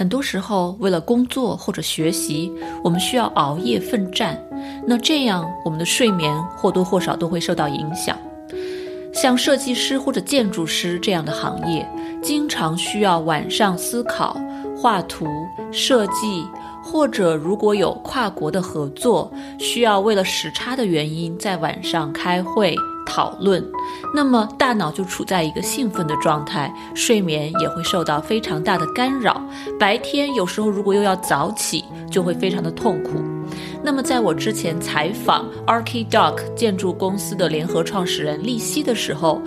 很多时候，为了工作或者学习，我们需要熬夜奋战，那这样我们的睡眠或多或少都会受到影响。像设计师或者建筑师这样的行业，经常需要晚上思考、画图、设计，或者如果有跨国的合作，需要为了时差的原因在晚上开会。讨论，那么大脑就处在一个兴奋的状态，睡眠也会受到非常大的干扰。白天有时候如果又要早起，就会非常的痛苦。那么在我之前采访 Archidoc 建筑公司的联合创始人利希的时候。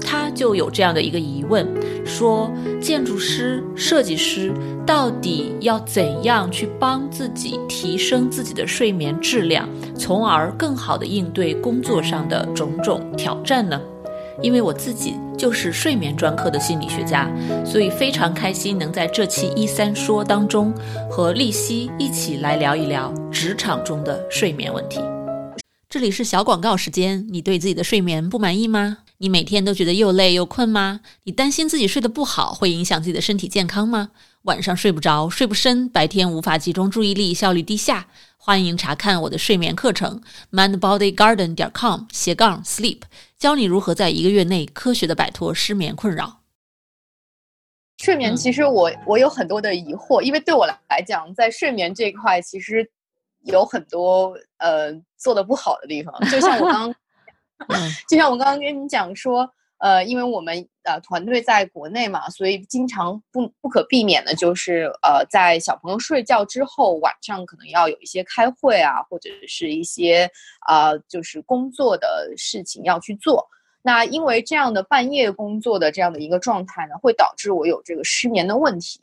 他就有这样的一个疑问，说建筑师、设计师到底要怎样去帮自己提升自己的睡眠质量，从而更好的应对工作上的种种挑战呢？因为我自己就是睡眠专科的心理学家，所以非常开心能在这期一三说当中和丽西一起来聊一聊职场中的睡眠问题。这里是小广告时间，你对自己的睡眠不满意吗？你每天都觉得又累又困吗？你担心自己睡得不好会影响自己的身体健康吗？晚上睡不着、睡不深，白天无法集中注意力，效率低下？欢迎查看我的睡眠课程 mindbodygarden 点 com 斜杠 sleep，教你如何在一个月内科学的摆脱失眠困扰。睡眠其实我我有很多的疑惑，因为对我来讲，在睡眠这一块其实有很多呃做的不好的地方，就像我刚。就像我刚刚跟你讲说，呃，因为我们呃团队在国内嘛，所以经常不不可避免的就是呃，在小朋友睡觉之后，晚上可能要有一些开会啊，或者是一些啊，就是工作的事情要去做。那因为这样的半夜工作的这样的一个状态呢，会导致我有这个失眠的问题。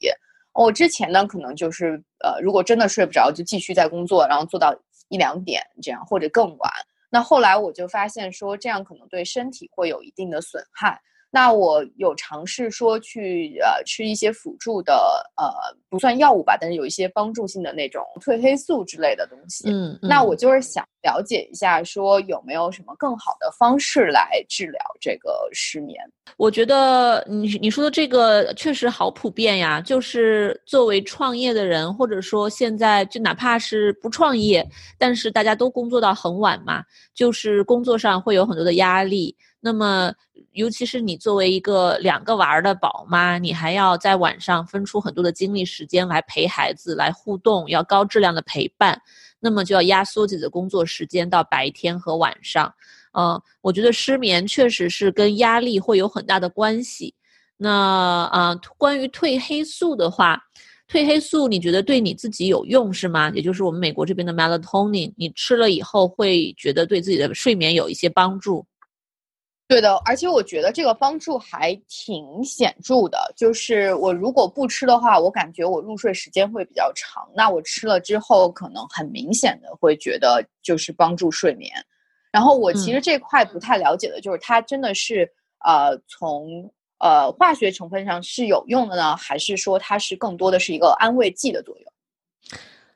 我之前呢，可能就是呃，如果真的睡不着，就继续在工作，然后做到一两点这样，或者更晚。那后来我就发现说，这样可能对身体会有一定的损害。那我有尝试说去呃吃一些辅助的呃不算药物吧，但是有一些帮助性的那种褪黑素之类的东西。嗯，那我就是想了解一下，说有没有什么更好的方式来治疗这个失眠？我觉得你你说的这个确实好普遍呀，就是作为创业的人，或者说现在就哪怕是不创业，但是大家都工作到很晚嘛，就是工作上会有很多的压力。那么，尤其是你作为一个两个娃儿的宝妈，你还要在晚上分出很多的精力时间来陪孩子、来互动，要高质量的陪伴，那么就要压缩自己的工作时间到白天和晚上。嗯，我觉得失眠确实是跟压力会有很大的关系。那啊，关于褪黑素的话，褪黑素你觉得对你自己有用是吗？也就是我们美国这边的 melatonin，你吃了以后会觉得对自己的睡眠有一些帮助？对的，而且我觉得这个帮助还挺显著的。就是我如果不吃的话，我感觉我入睡时间会比较长。那我吃了之后，可能很明显的会觉得就是帮助睡眠。然后我其实这块不太了解的，就是它真的是呃从呃化学成分上是有用的呢，还是说它是更多的是一个安慰剂的作用？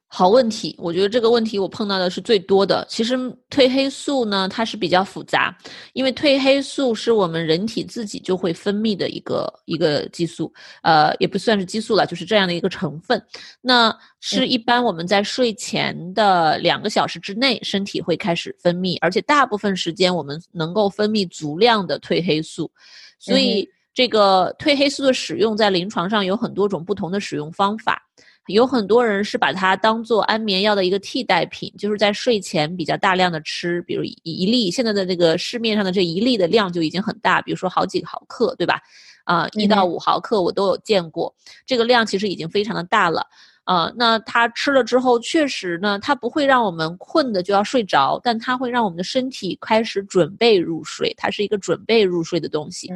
好问题，我觉得这个问题我碰到的是最多的。其实褪黑素呢，它是比较复杂，因为褪黑素是我们人体自己就会分泌的一个一个激素，呃，也不算是激素了，就是这样的一个成分。那是一般我们在睡前的两个小时之内，身体会开始分泌，而且大部分时间我们能够分泌足量的褪黑素。所以这个褪黑素的使用在临床上有很多种不同的使用方法。有很多人是把它当做安眠药的一个替代品，就是在睡前比较大量的吃，比如一一粒，现在的这个市面上的这一粒的量就已经很大，比如说好几毫克，对吧？啊，一到五毫克我都有见过，这个量其实已经非常的大了。啊，那它吃了之后，确实呢，它不会让我们困的就要睡着，但它会让我们的身体开始准备入睡，它是一个准备入睡的东西。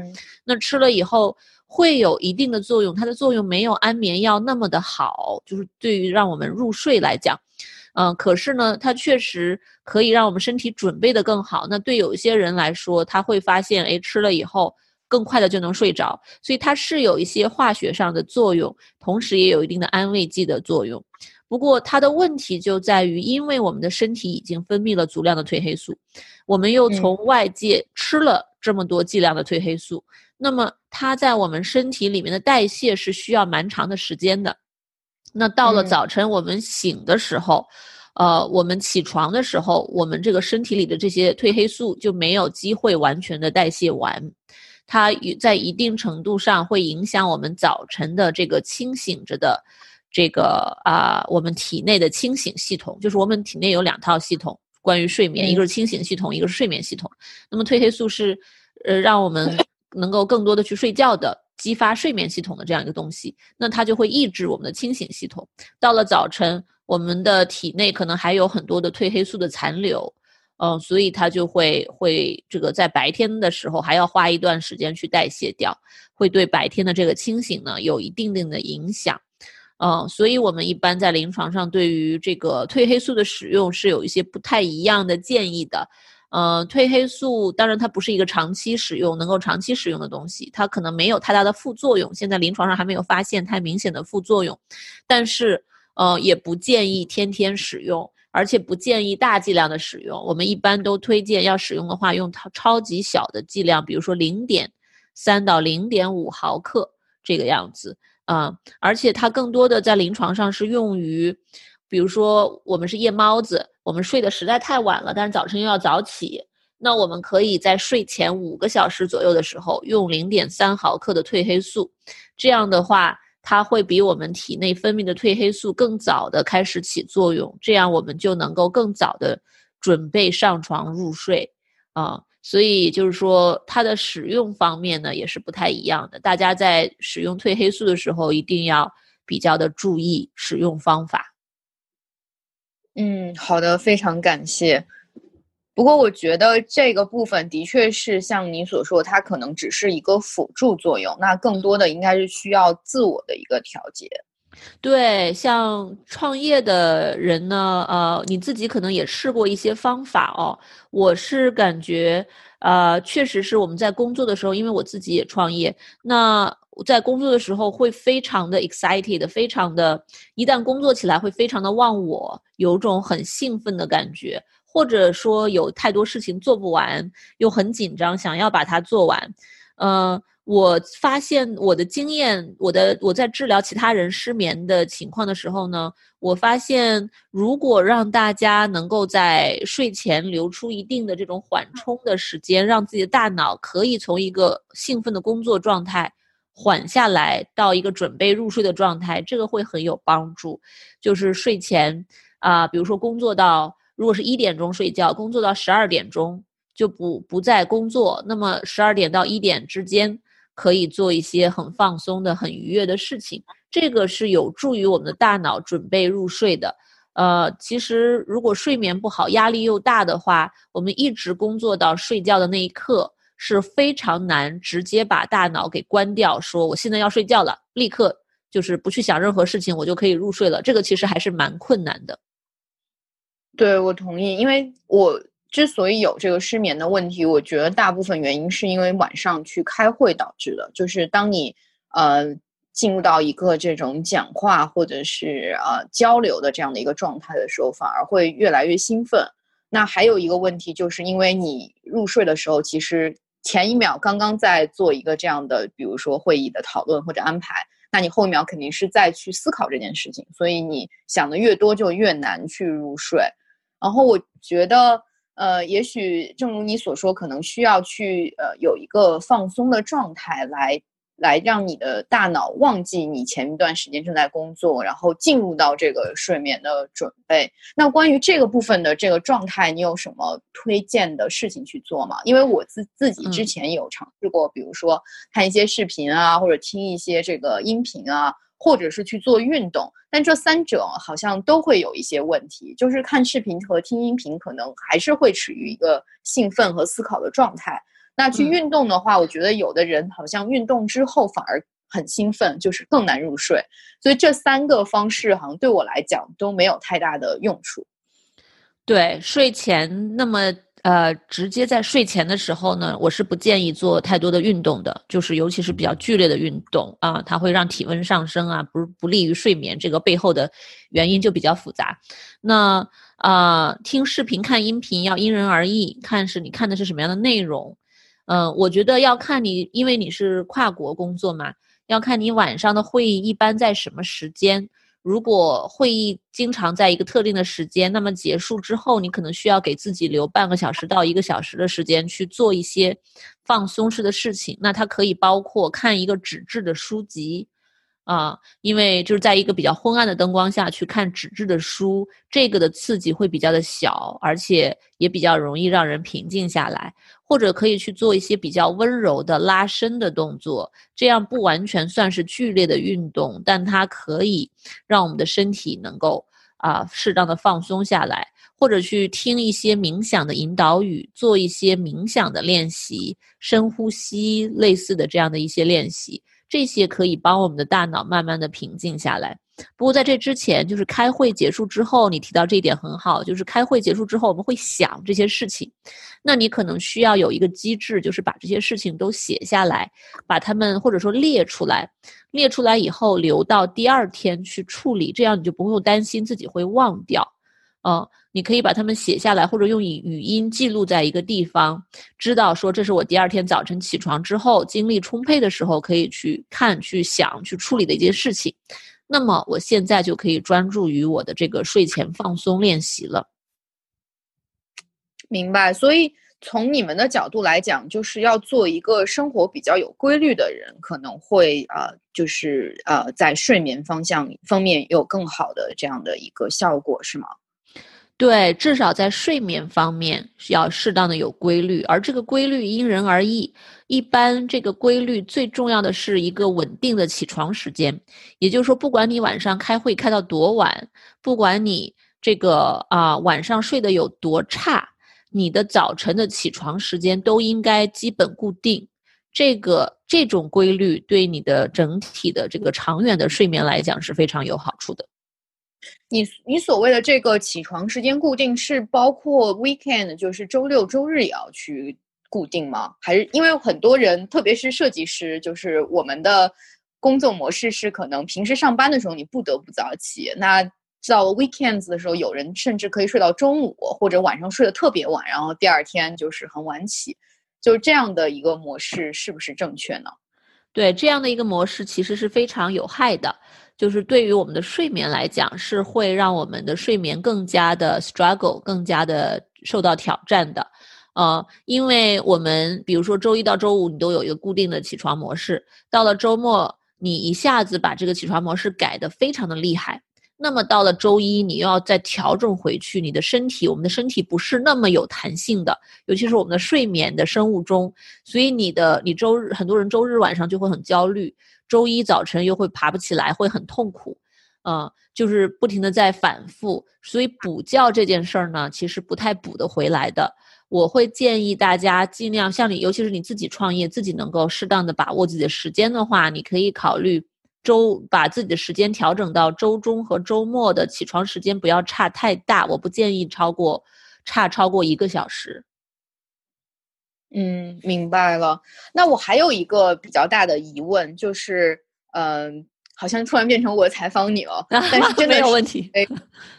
那吃了以后。会有一定的作用，它的作用没有安眠药那么的好，就是对于让我们入睡来讲，嗯，可是呢，它确实可以让我们身体准备的更好。那对有一些人来说，他会发现，哎，吃了以后更快的就能睡着，所以它是有一些化学上的作用，同时也有一定的安慰剂的作用。不过它的问题就在于，因为我们的身体已经分泌了足量的褪黑素，我们又从外界吃了这么多剂量的褪黑素。那么它在我们身体里面的代谢是需要蛮长的时间的，那到了早晨我们醒的时候，呃，我们起床的时候，我们这个身体里的这些褪黑素就没有机会完全的代谢完，它在一定程度上会影响我们早晨的这个清醒着的这个啊，我们体内的清醒系统，就是我们体内有两套系统关于睡眠，一个是清醒系统，一个是睡眠系统。那么褪黑素是呃让我们能够更多的去睡觉的。激发睡眠系统的这样一个东西，那它就会抑制我们的清醒系统。到了早晨，我们的体内可能还有很多的褪黑素的残留，嗯，所以它就会会这个在白天的时候还要花一段时间去代谢掉，会对白天的这个清醒呢有一定定的影响，嗯，所以我们一般在临床上对于这个褪黑素的使用是有一些不太一样的建议的。呃，褪黑素当然它不是一个长期使用能够长期使用的东西，它可能没有太大的副作用，现在临床上还没有发现太明显的副作用，但是呃也不建议天天使用，而且不建议大剂量的使用。我们一般都推荐要使用的话用超超级小的剂量，比如说零点三到零点五毫克这个样子啊，而且它更多的在临床上是用于。比如说，我们是夜猫子，我们睡得实在太晚了，但是早晨又要早起，那我们可以在睡前五个小时左右的时候用零点三毫克的褪黑素，这样的话，它会比我们体内分泌的褪黑素更早的开始起作用，这样我们就能够更早的准备上床入睡啊。所以就是说，它的使用方面呢也是不太一样的，大家在使用褪黑素的时候一定要比较的注意使用方法。嗯，好的，非常感谢。不过我觉得这个部分的确是像你所说，它可能只是一个辅助作用，那更多的应该是需要自我的一个调节。对，像创业的人呢，呃，你自己可能也试过一些方法哦。我是感觉，呃，确实是我们在工作的时候，因为我自己也创业，那。在工作的时候会非常的 excited，非常的，一旦工作起来会非常的忘我，有种很兴奋的感觉，或者说有太多事情做不完，又很紧张，想要把它做完。呃，我发现我的经验，我的我在治疗其他人失眠的情况的时候呢，我发现如果让大家能够在睡前留出一定的这种缓冲的时间，让自己的大脑可以从一个兴奋的工作状态。缓下来到一个准备入睡的状态，这个会很有帮助。就是睡前啊，比如说工作到，如果是一点钟睡觉，工作到十二点钟就不不再工作。那么十二点到一点之间，可以做一些很放松的、很愉悦的事情。这个是有助于我们的大脑准备入睡的。呃，其实如果睡眠不好、压力又大的话，我们一直工作到睡觉的那一刻。是非常难直接把大脑给关掉，说我现在要睡觉了，立刻就是不去想任何事情，我就可以入睡了。这个其实还是蛮困难的。对，我同意，因为我之所以有这个失眠的问题，我觉得大部分原因是因为晚上去开会导致的。就是当你呃进入到一个这种讲话或者是呃交流的这样的一个状态的时候，反而会越来越兴奋。那还有一个问题，就是因为你入睡的时候，其实。前一秒刚刚在做一个这样的，比如说会议的讨论或者安排，那你后一秒肯定是在去思考这件事情，所以你想的越多就越难去入睡。然后我觉得，呃，也许正如你所说，可能需要去呃有一个放松的状态来。来让你的大脑忘记你前一段时间正在工作，然后进入到这个睡眠的准备。那关于这个部分的这个状态，你有什么推荐的事情去做吗？因为我自自己之前有尝试过，比如说看一些视频啊，或者听一些这个音频啊，或者是去做运动，但这三者好像都会有一些问题。就是看视频和听音频，可能还是会处于一个兴奋和思考的状态。那去运动的话，我觉得有的人好像运动之后反而很兴奋，就是更难入睡。所以这三个方式好像对我来讲都没有太大的用处。对，睡前那么呃，直接在睡前的时候呢，我是不建议做太多的运动的，就是尤其是比较剧烈的运动啊，它会让体温上升啊，不不利于睡眠。这个背后的原因就比较复杂。那啊，听视频、看音频要因人而异，看是你看的是什么样的内容。嗯，我觉得要看你，因为你是跨国工作嘛，要看你晚上的会议一般在什么时间。如果会议经常在一个特定的时间，那么结束之后，你可能需要给自己留半个小时到一个小时的时间去做一些放松式的事情。那它可以包括看一个纸质的书籍。啊，因为就是在一个比较昏暗的灯光下去看纸质的书，这个的刺激会比较的小，而且也比较容易让人平静下来。或者可以去做一些比较温柔的拉伸的动作，这样不完全算是剧烈的运动，但它可以让我们的身体能够啊适当的放松下来。或者去听一些冥想的引导语，做一些冥想的练习，深呼吸类似的这样的一些练习。这些可以帮我们的大脑慢慢的平静下来。不过在这之前，就是开会结束之后，你提到这一点很好，就是开会结束之后我们会想这些事情，那你可能需要有一个机制，就是把这些事情都写下来，把它们或者说列出来，列出来以后留到第二天去处理，这样你就不用担心自己会忘掉。嗯，你可以把它们写下来，或者用以语音记录在一个地方，知道说这是我第二天早晨起床之后精力充沛的时候可以去看、去想、去处理的一件事情。那么我现在就可以专注于我的这个睡前放松练习了。明白。所以从你们的角度来讲，就是要做一个生活比较有规律的人，可能会呃，就是呃，在睡眠方向方面有更好的这样的一个效果，是吗？对，至少在睡眠方面要适当的有规律，而这个规律因人而异。一般这个规律最重要的是一个稳定的起床时间，也就是说，不管你晚上开会开到多晚，不管你这个啊晚上睡得有多差，你的早晨的起床时间都应该基本固定。这个这种规律对你的整体的这个长远的睡眠来讲是非常有好处的。你你所谓的这个起床时间固定是包括 weekend，就是周六周日也要去固定吗？还是因为很多人，特别是设计师，就是我们的工作模式是可能平时上班的时候你不得不早起，那到 weekends 的时候，有人甚至可以睡到中午或者晚上睡得特别晚，然后第二天就是很晚起，就是这样的一个模式是不是正确呢？对，这样的一个模式其实是非常有害的。就是对于我们的睡眠来讲，是会让我们的睡眠更加的 struggle，更加的受到挑战的，呃，因为我们比如说周一到周五你都有一个固定的起床模式，到了周末你一下子把这个起床模式改得非常的厉害，那么到了周一你又要再调整回去，你的身体，我们的身体不是那么有弹性的，尤其是我们的睡眠的生物钟，所以你的你周日很多人周日晚上就会很焦虑。周一早晨又会爬不起来，会很痛苦，嗯，就是不停的在反复，所以补觉这件事儿呢，其实不太补得回来的。我会建议大家尽量像你，尤其是你自己创业，自己能够适当的把握自己的时间的话，你可以考虑周把自己的时间调整到周中和周末的起床时间不要差太大，我不建议超过差超过一个小时。嗯，明白了。那我还有一个比较大的疑问，就是，嗯，好像突然变成我采访你了，但是真的没有问题。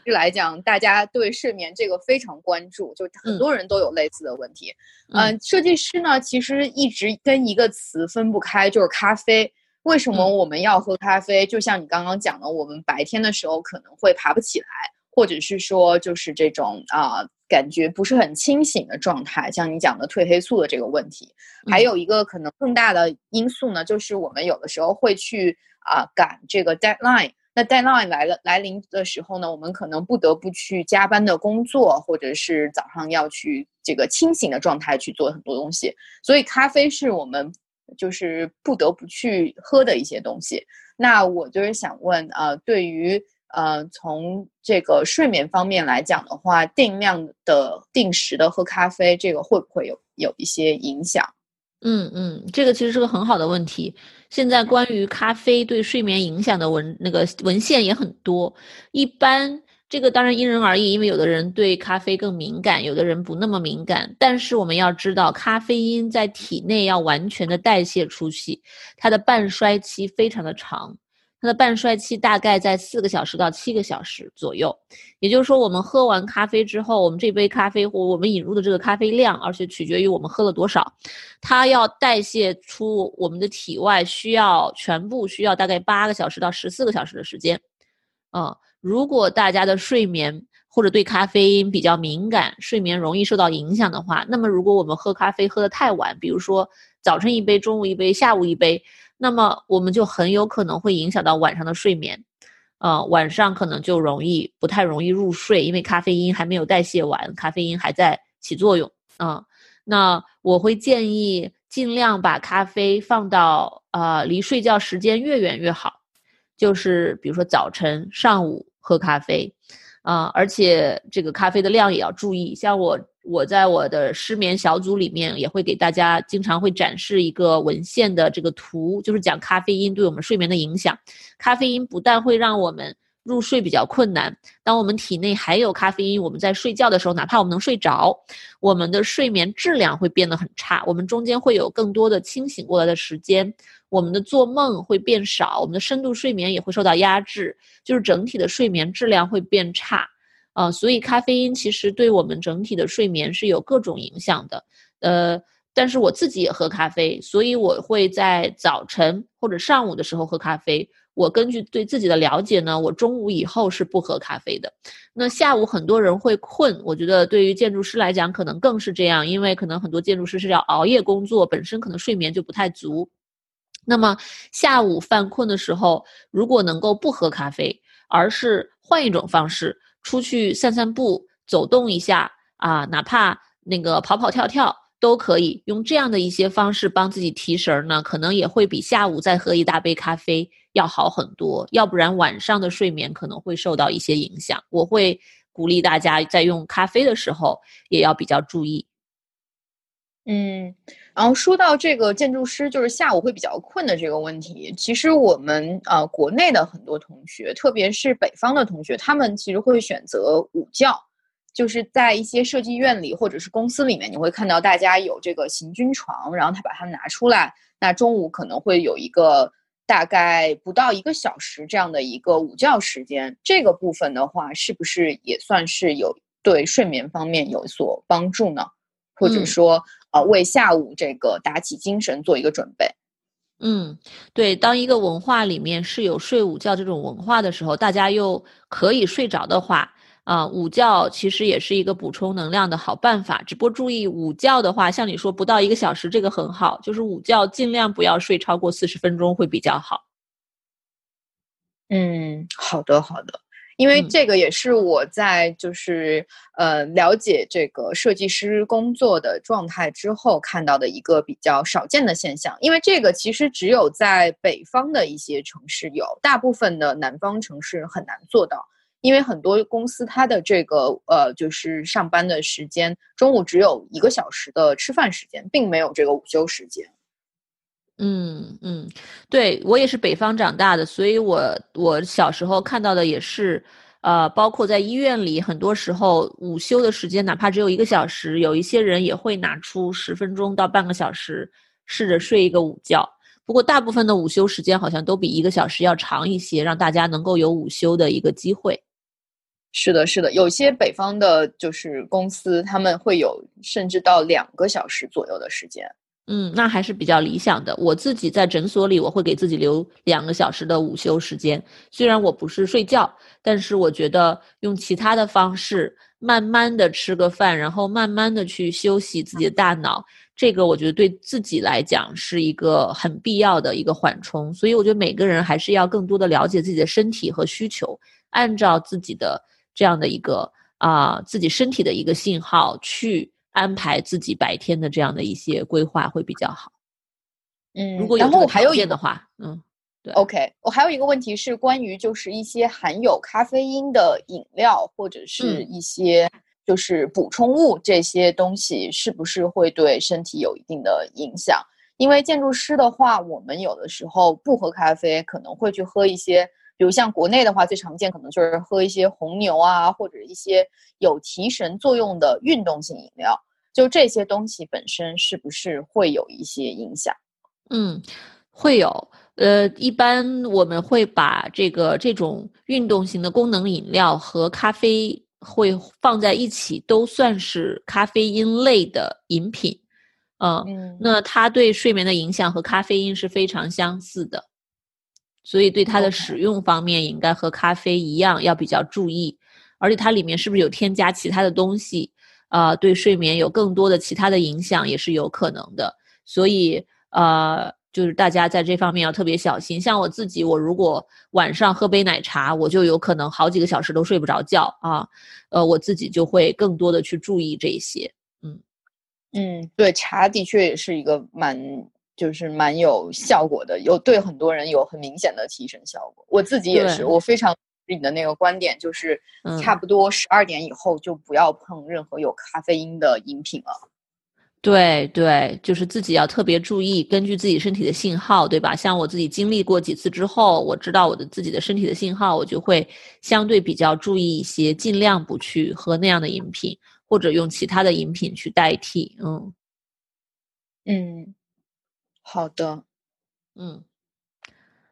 来讲，大家对睡眠这个非常关注，就很多人都有类似的问题。嗯，设计师呢，其实一直跟一个词分不开，就是咖啡。为什么我们要喝咖啡？就像你刚刚讲的，我们白天的时候可能会爬不起来，或者是说，就是这种啊。感觉不是很清醒的状态，像你讲的褪黑素的这个问题，还有一个可能更大的因素呢，就是我们有的时候会去啊赶这个 deadline，那 deadline 来了来临的时候呢，我们可能不得不去加班的工作，或者是早上要去这个清醒的状态去做很多东西，所以咖啡是我们就是不得不去喝的一些东西。那我就是想问啊，对于。呃，从这个睡眠方面来讲的话，定量的、定时的喝咖啡，这个会不会有有一些影响？嗯嗯，这个其实是个很好的问题。现在关于咖啡对睡眠影响的文那个文献也很多。一般这个当然因人而异，因为有的人对咖啡更敏感，有的人不那么敏感。但是我们要知道，咖啡因在体内要完全的代谢出去，它的半衰期非常的长。它的半衰期大概在四个小时到七个小时左右，也就是说，我们喝完咖啡之后，我们这杯咖啡或我们引入的这个咖啡量，而且取决于我们喝了多少，它要代谢出我们的体外需要全部需要大概八个小时到十四个小时的时间，嗯，如果大家的睡眠或者对咖啡因比较敏感，睡眠容易受到影响的话，那么如果我们喝咖啡喝得太晚，比如说早晨一杯，中午一杯，下午一杯，那么我们就很有可能会影响到晚上的睡眠。呃，晚上可能就容易不太容易入睡，因为咖啡因还没有代谢完，咖啡因还在起作用。嗯，那我会建议尽量把咖啡放到呃离睡觉时间越远越好，就是比如说早晨、上午喝咖啡，啊，而且这个咖啡的量也要注意，像我。我在我的失眠小组里面也会给大家经常会展示一个文献的这个图，就是讲咖啡因对我们睡眠的影响。咖啡因不但会让我们入睡比较困难，当我们体内还有咖啡因，我们在睡觉的时候，哪怕我们能睡着，我们的睡眠质量会变得很差。我们中间会有更多的清醒过来的时间，我们的做梦会变少，我们的深度睡眠也会受到压制，就是整体的睡眠质量会变差。啊，所以咖啡因其实对我们整体的睡眠是有各种影响的，呃，但是我自己也喝咖啡，所以我会在早晨或者上午的时候喝咖啡。我根据对自己的了解呢，我中午以后是不喝咖啡的。那下午很多人会困，我觉得对于建筑师来讲可能更是这样，因为可能很多建筑师是要熬夜工作，本身可能睡眠就不太足。那么下午犯困的时候，如果能够不喝咖啡，而是换一种方式。出去散散步，走动一下啊，哪怕那个跑跑跳跳都可以。用这样的一些方式帮自己提神呢，可能也会比下午再喝一大杯咖啡要好很多。要不然晚上的睡眠可能会受到一些影响。我会鼓励大家在用咖啡的时候也要比较注意。嗯。然后说到这个建筑师，就是下午会比较困的这个问题，其实我们呃国内的很多同学，特别是北方的同学，他们其实会选择午觉，就是在一些设计院里或者是公司里面，你会看到大家有这个行军床，然后他把它拿出来，那中午可能会有一个大概不到一个小时这样的一个午觉时间，这个部分的话，是不是也算是有对睡眠方面有所帮助呢？或者说？呃，为下午这个打起精神做一个准备。嗯，对，当一个文化里面是有睡午觉这种文化的时候，大家又可以睡着的话，啊，午觉其实也是一个补充能量的好办法。只不过注意，午觉的话，像你说不到一个小时，这个很好，就是午觉尽量不要睡超过四十分钟会比较好。嗯，好的，好的。因为这个也是我在就是呃了解这个设计师工作的状态之后看到的一个比较少见的现象。因为这个其实只有在北方的一些城市有，大部分的南方城市很难做到。因为很多公司它的这个呃就是上班的时间，中午只有一个小时的吃饭时间，并没有这个午休时间。嗯嗯，对我也是北方长大的，所以我我小时候看到的也是，呃，包括在医院里，很多时候午休的时间哪怕只有一个小时，有一些人也会拿出十分钟到半个小时，试着睡一个午觉。不过大部分的午休时间好像都比一个小时要长一些，让大家能够有午休的一个机会。是的，是的，有些北方的就是公司，他们会有甚至到两个小时左右的时间。嗯，那还是比较理想的。我自己在诊所里，我会给自己留两个小时的午休时间。虽然我不是睡觉，但是我觉得用其他的方式，慢慢的吃个饭，然后慢慢的去休息自己的大脑，这个我觉得对自己来讲是一个很必要的一个缓冲。所以我觉得每个人还是要更多的了解自己的身体和需求，按照自己的这样的一个啊自己身体的一个信号去。安排自己白天的这样的一些规划会比较好。嗯，如果有条件的话，嗯，对。OK，我还有一个问题是关于就是一些含有咖啡因的饮料或者是一些就是补充物这些东西是不是会对身体有一定的影响？因为建筑师的话，我们有的时候不喝咖啡，可能会去喝一些。比如像国内的话，最常见可能就是喝一些红牛啊，或者一些有提神作用的运动性饮料。就这些东西本身是不是会有一些影响？嗯，会有。呃，一般我们会把这个这种运动型的功能饮料和咖啡会放在一起，都算是咖啡因类的饮品。嗯，那它对睡眠的影响和咖啡因是非常相似的。所以对它的使用方面，应该和咖啡一样，要比较注意。而且它里面是不是有添加其他的东西？啊，对睡眠有更多的其他的影响也是有可能的。所以，呃，就是大家在这方面要特别小心。像我自己，我如果晚上喝杯奶茶，我就有可能好几个小时都睡不着觉啊。呃，我自己就会更多的去注意这些。嗯嗯，对，茶的确也是一个蛮。就是蛮有效果的，有对很多人有很明显的提升效果。我自己也是，我非常你的那个观点，就是差不多十二点以后就不要碰任何有咖啡因的饮品了。对对，就是自己要特别注意，根据自己身体的信号，对吧？像我自己经历过几次之后，我知道我的自己的身体的信号，我就会相对比较注意一些，尽量不去喝那样的饮品，或者用其他的饮品去代替。嗯嗯。好的，嗯，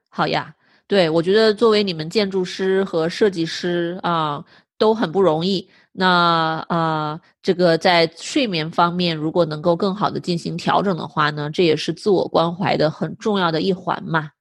好呀。对，我觉得作为你们建筑师和设计师啊，都很不容易。那啊，这个在睡眠方面，如果能够更好的进行调整的话呢，这也是自我关怀的很重要的一环嘛。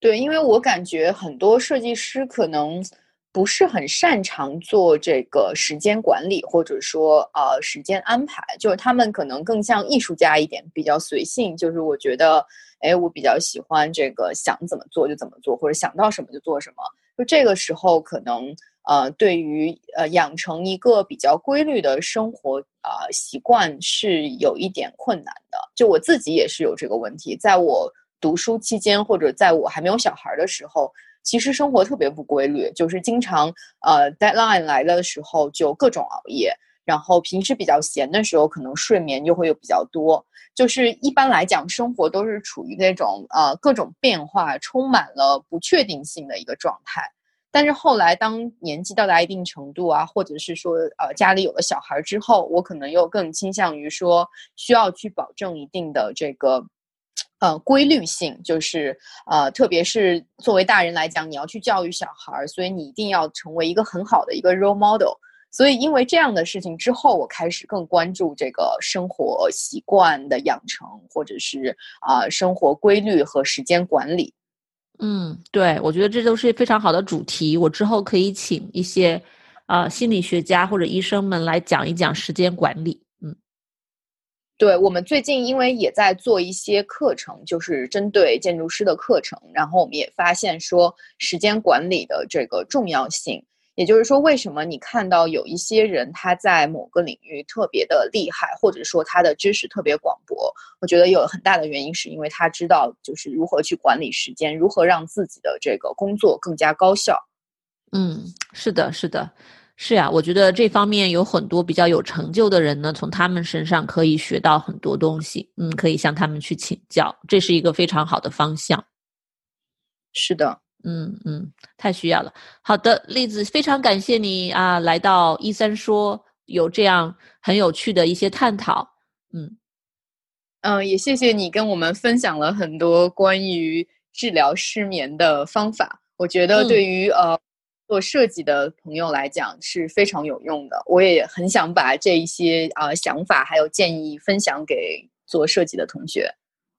对，因为我感觉很多设计师可能。不是很擅长做这个时间管理，或者说呃时间安排，就是他们可能更像艺术家一点，比较随性。就是我觉得，哎，我比较喜欢这个想怎么做就怎么做，或者想到什么就做什么。就这个时候，可能呃对于呃养成一个比较规律的生活啊习惯是有一点困难的。就我自己也是有这个问题，在我读书期间，或者在我还没有小孩的时候。其实生活特别不规律，就是经常呃 deadline 来的时候就各种熬夜，然后平时比较闲的时候可能睡眠就会有比较多。就是一般来讲，生活都是处于那种呃各种变化、充满了不确定性的一个状态。但是后来当年纪到达一定程度啊，或者是说呃家里有了小孩之后，我可能又更倾向于说需要去保证一定的这个。呃，规律性就是呃，特别是作为大人来讲，你要去教育小孩儿，所以你一定要成为一个很好的一个 role model。所以，因为这样的事情之后，我开始更关注这个生活习惯的养成，或者是啊，生活规律和时间管理。嗯，对，我觉得这都是非常好的主题。我之后可以请一些啊心理学家或者医生们来讲一讲时间管理。对我们最近，因为也在做一些课程，就是针对建筑师的课程，然后我们也发现说时间管理的这个重要性。也就是说，为什么你看到有一些人他在某个领域特别的厉害，或者说他的知识特别广博？我觉得有很大的原因是因为他知道就是如何去管理时间，如何让自己的这个工作更加高效。嗯，是的，是的。是呀，我觉得这方面有很多比较有成就的人呢，从他们身上可以学到很多东西。嗯，可以向他们去请教，这是一个非常好的方向。是的，嗯嗯，太需要了。好的，栗子，非常感谢你啊，来到一三说有这样很有趣的一些探讨。嗯嗯，也谢谢你跟我们分享了很多关于治疗失眠的方法。我觉得对于呃。做设计的朋友来讲是非常有用的，我也很想把这一些啊想法还有建议分享给做设计的同学。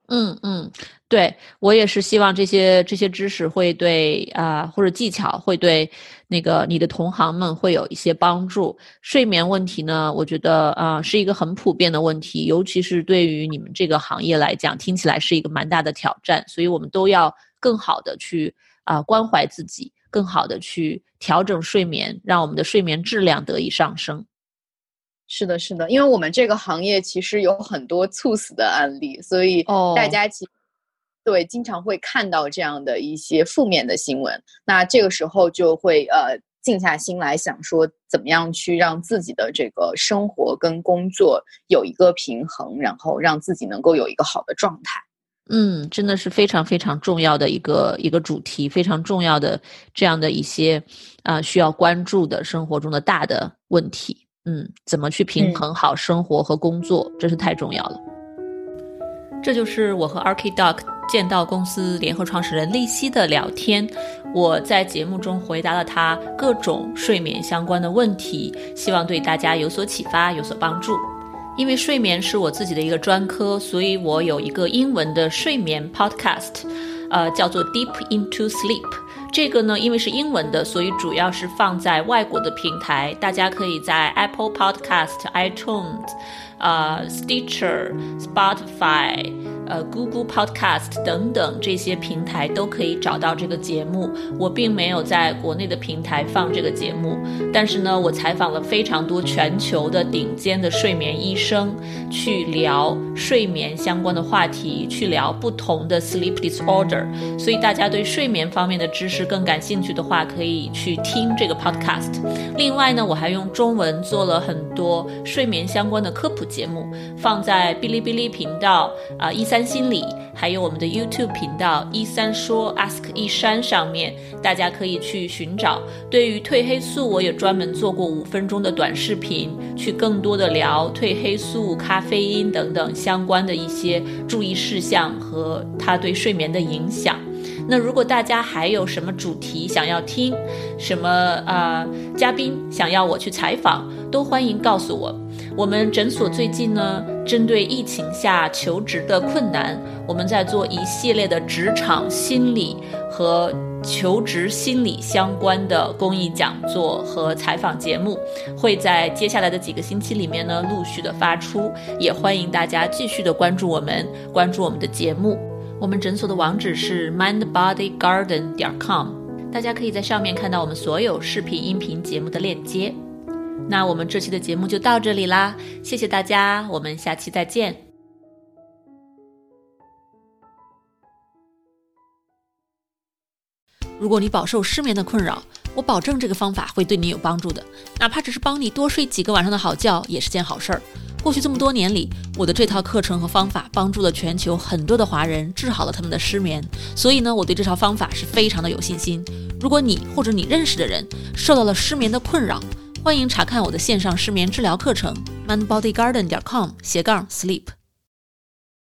嗯嗯，对我也是希望这些这些知识会对啊或者技巧会对那个你的同行们会有一些帮助。睡眠问题呢，我觉得啊是一个很普遍的问题，尤其是对于你们这个行业来讲，听起来是一个蛮大的挑战，所以我们都要更好的去啊关怀自己。更好的去调整睡眠，让我们的睡眠质量得以上升。是的，是的，因为我们这个行业其实有很多猝死的案例，所以大家其对经常会看到这样的一些负面的新闻。那这个时候就会呃静下心来想说，怎么样去让自己的这个生活跟工作有一个平衡，然后让自己能够有一个好的状态。嗯，真的是非常非常重要的一个一个主题，非常重要的这样的一些啊需要关注的生活中的大的问题。嗯，怎么去平衡好生活和工作，真是太重要了。这就是我和 Archidoc 剑道公司联合创始人利希的聊天。我在节目中回答了他各种睡眠相关的问题，希望对大家有所启发，有所帮助。因为睡眠是我自己的一个专科，所以我有一个英文的睡眠 podcast，呃，叫做 Deep into Sleep。这个呢，因为是英文的，所以主要是放在外国的平台，大家可以在 Apple Podcast、iTunes、呃 Stitcher、Spotify。呃，Google Podcast 等等这些平台都可以找到这个节目。我并没有在国内的平台放这个节目，但是呢，我采访了非常多全球的顶尖的睡眠医生，去聊睡眠相关的话题，去聊不同的 sleep disorder。所以大家对睡眠方面的知识更感兴趣的话，可以去听这个 podcast。另外呢，我还用中文做了很多睡眠相关的科普节目，放在哔哩哔哩频道啊一。三三心理，还有我们的 YouTube 频道一三说 Ask 一山上面，大家可以去寻找。对于褪黑素，我也专门做过五分钟的短视频，去更多的聊褪黑素、咖啡因等等相关的一些注意事项和它对睡眠的影响。那如果大家还有什么主题想要听，什么呃嘉宾想要我去采访，都欢迎告诉我。我们诊所最近呢，针对疫情下求职的困难，我们在做一系列的职场心理和求职心理相关的公益讲座和采访节目，会在接下来的几个星期里面呢陆续的发出，也欢迎大家继续的关注我们，关注我们的节目。我们诊所的网址是 mindbodygarden 点 com，大家可以在上面看到我们所有视频、音频节目的链接。那我们这期的节目就到这里啦，谢谢大家，我们下期再见。如果你饱受失眠的困扰，我保证这个方法会对你有帮助的，哪怕只是帮你多睡几个晚上的好觉，也是件好事儿。过去这么多年里，我的这套课程和方法帮助了全球很多的华人，治好了他们的失眠。所以呢，我对这套方法是非常的有信心。如果你或者你认识的人受到了失眠的困扰，欢迎查看我的线上失眠治疗课程，mindbodygarden 点 com 斜杠 sleep。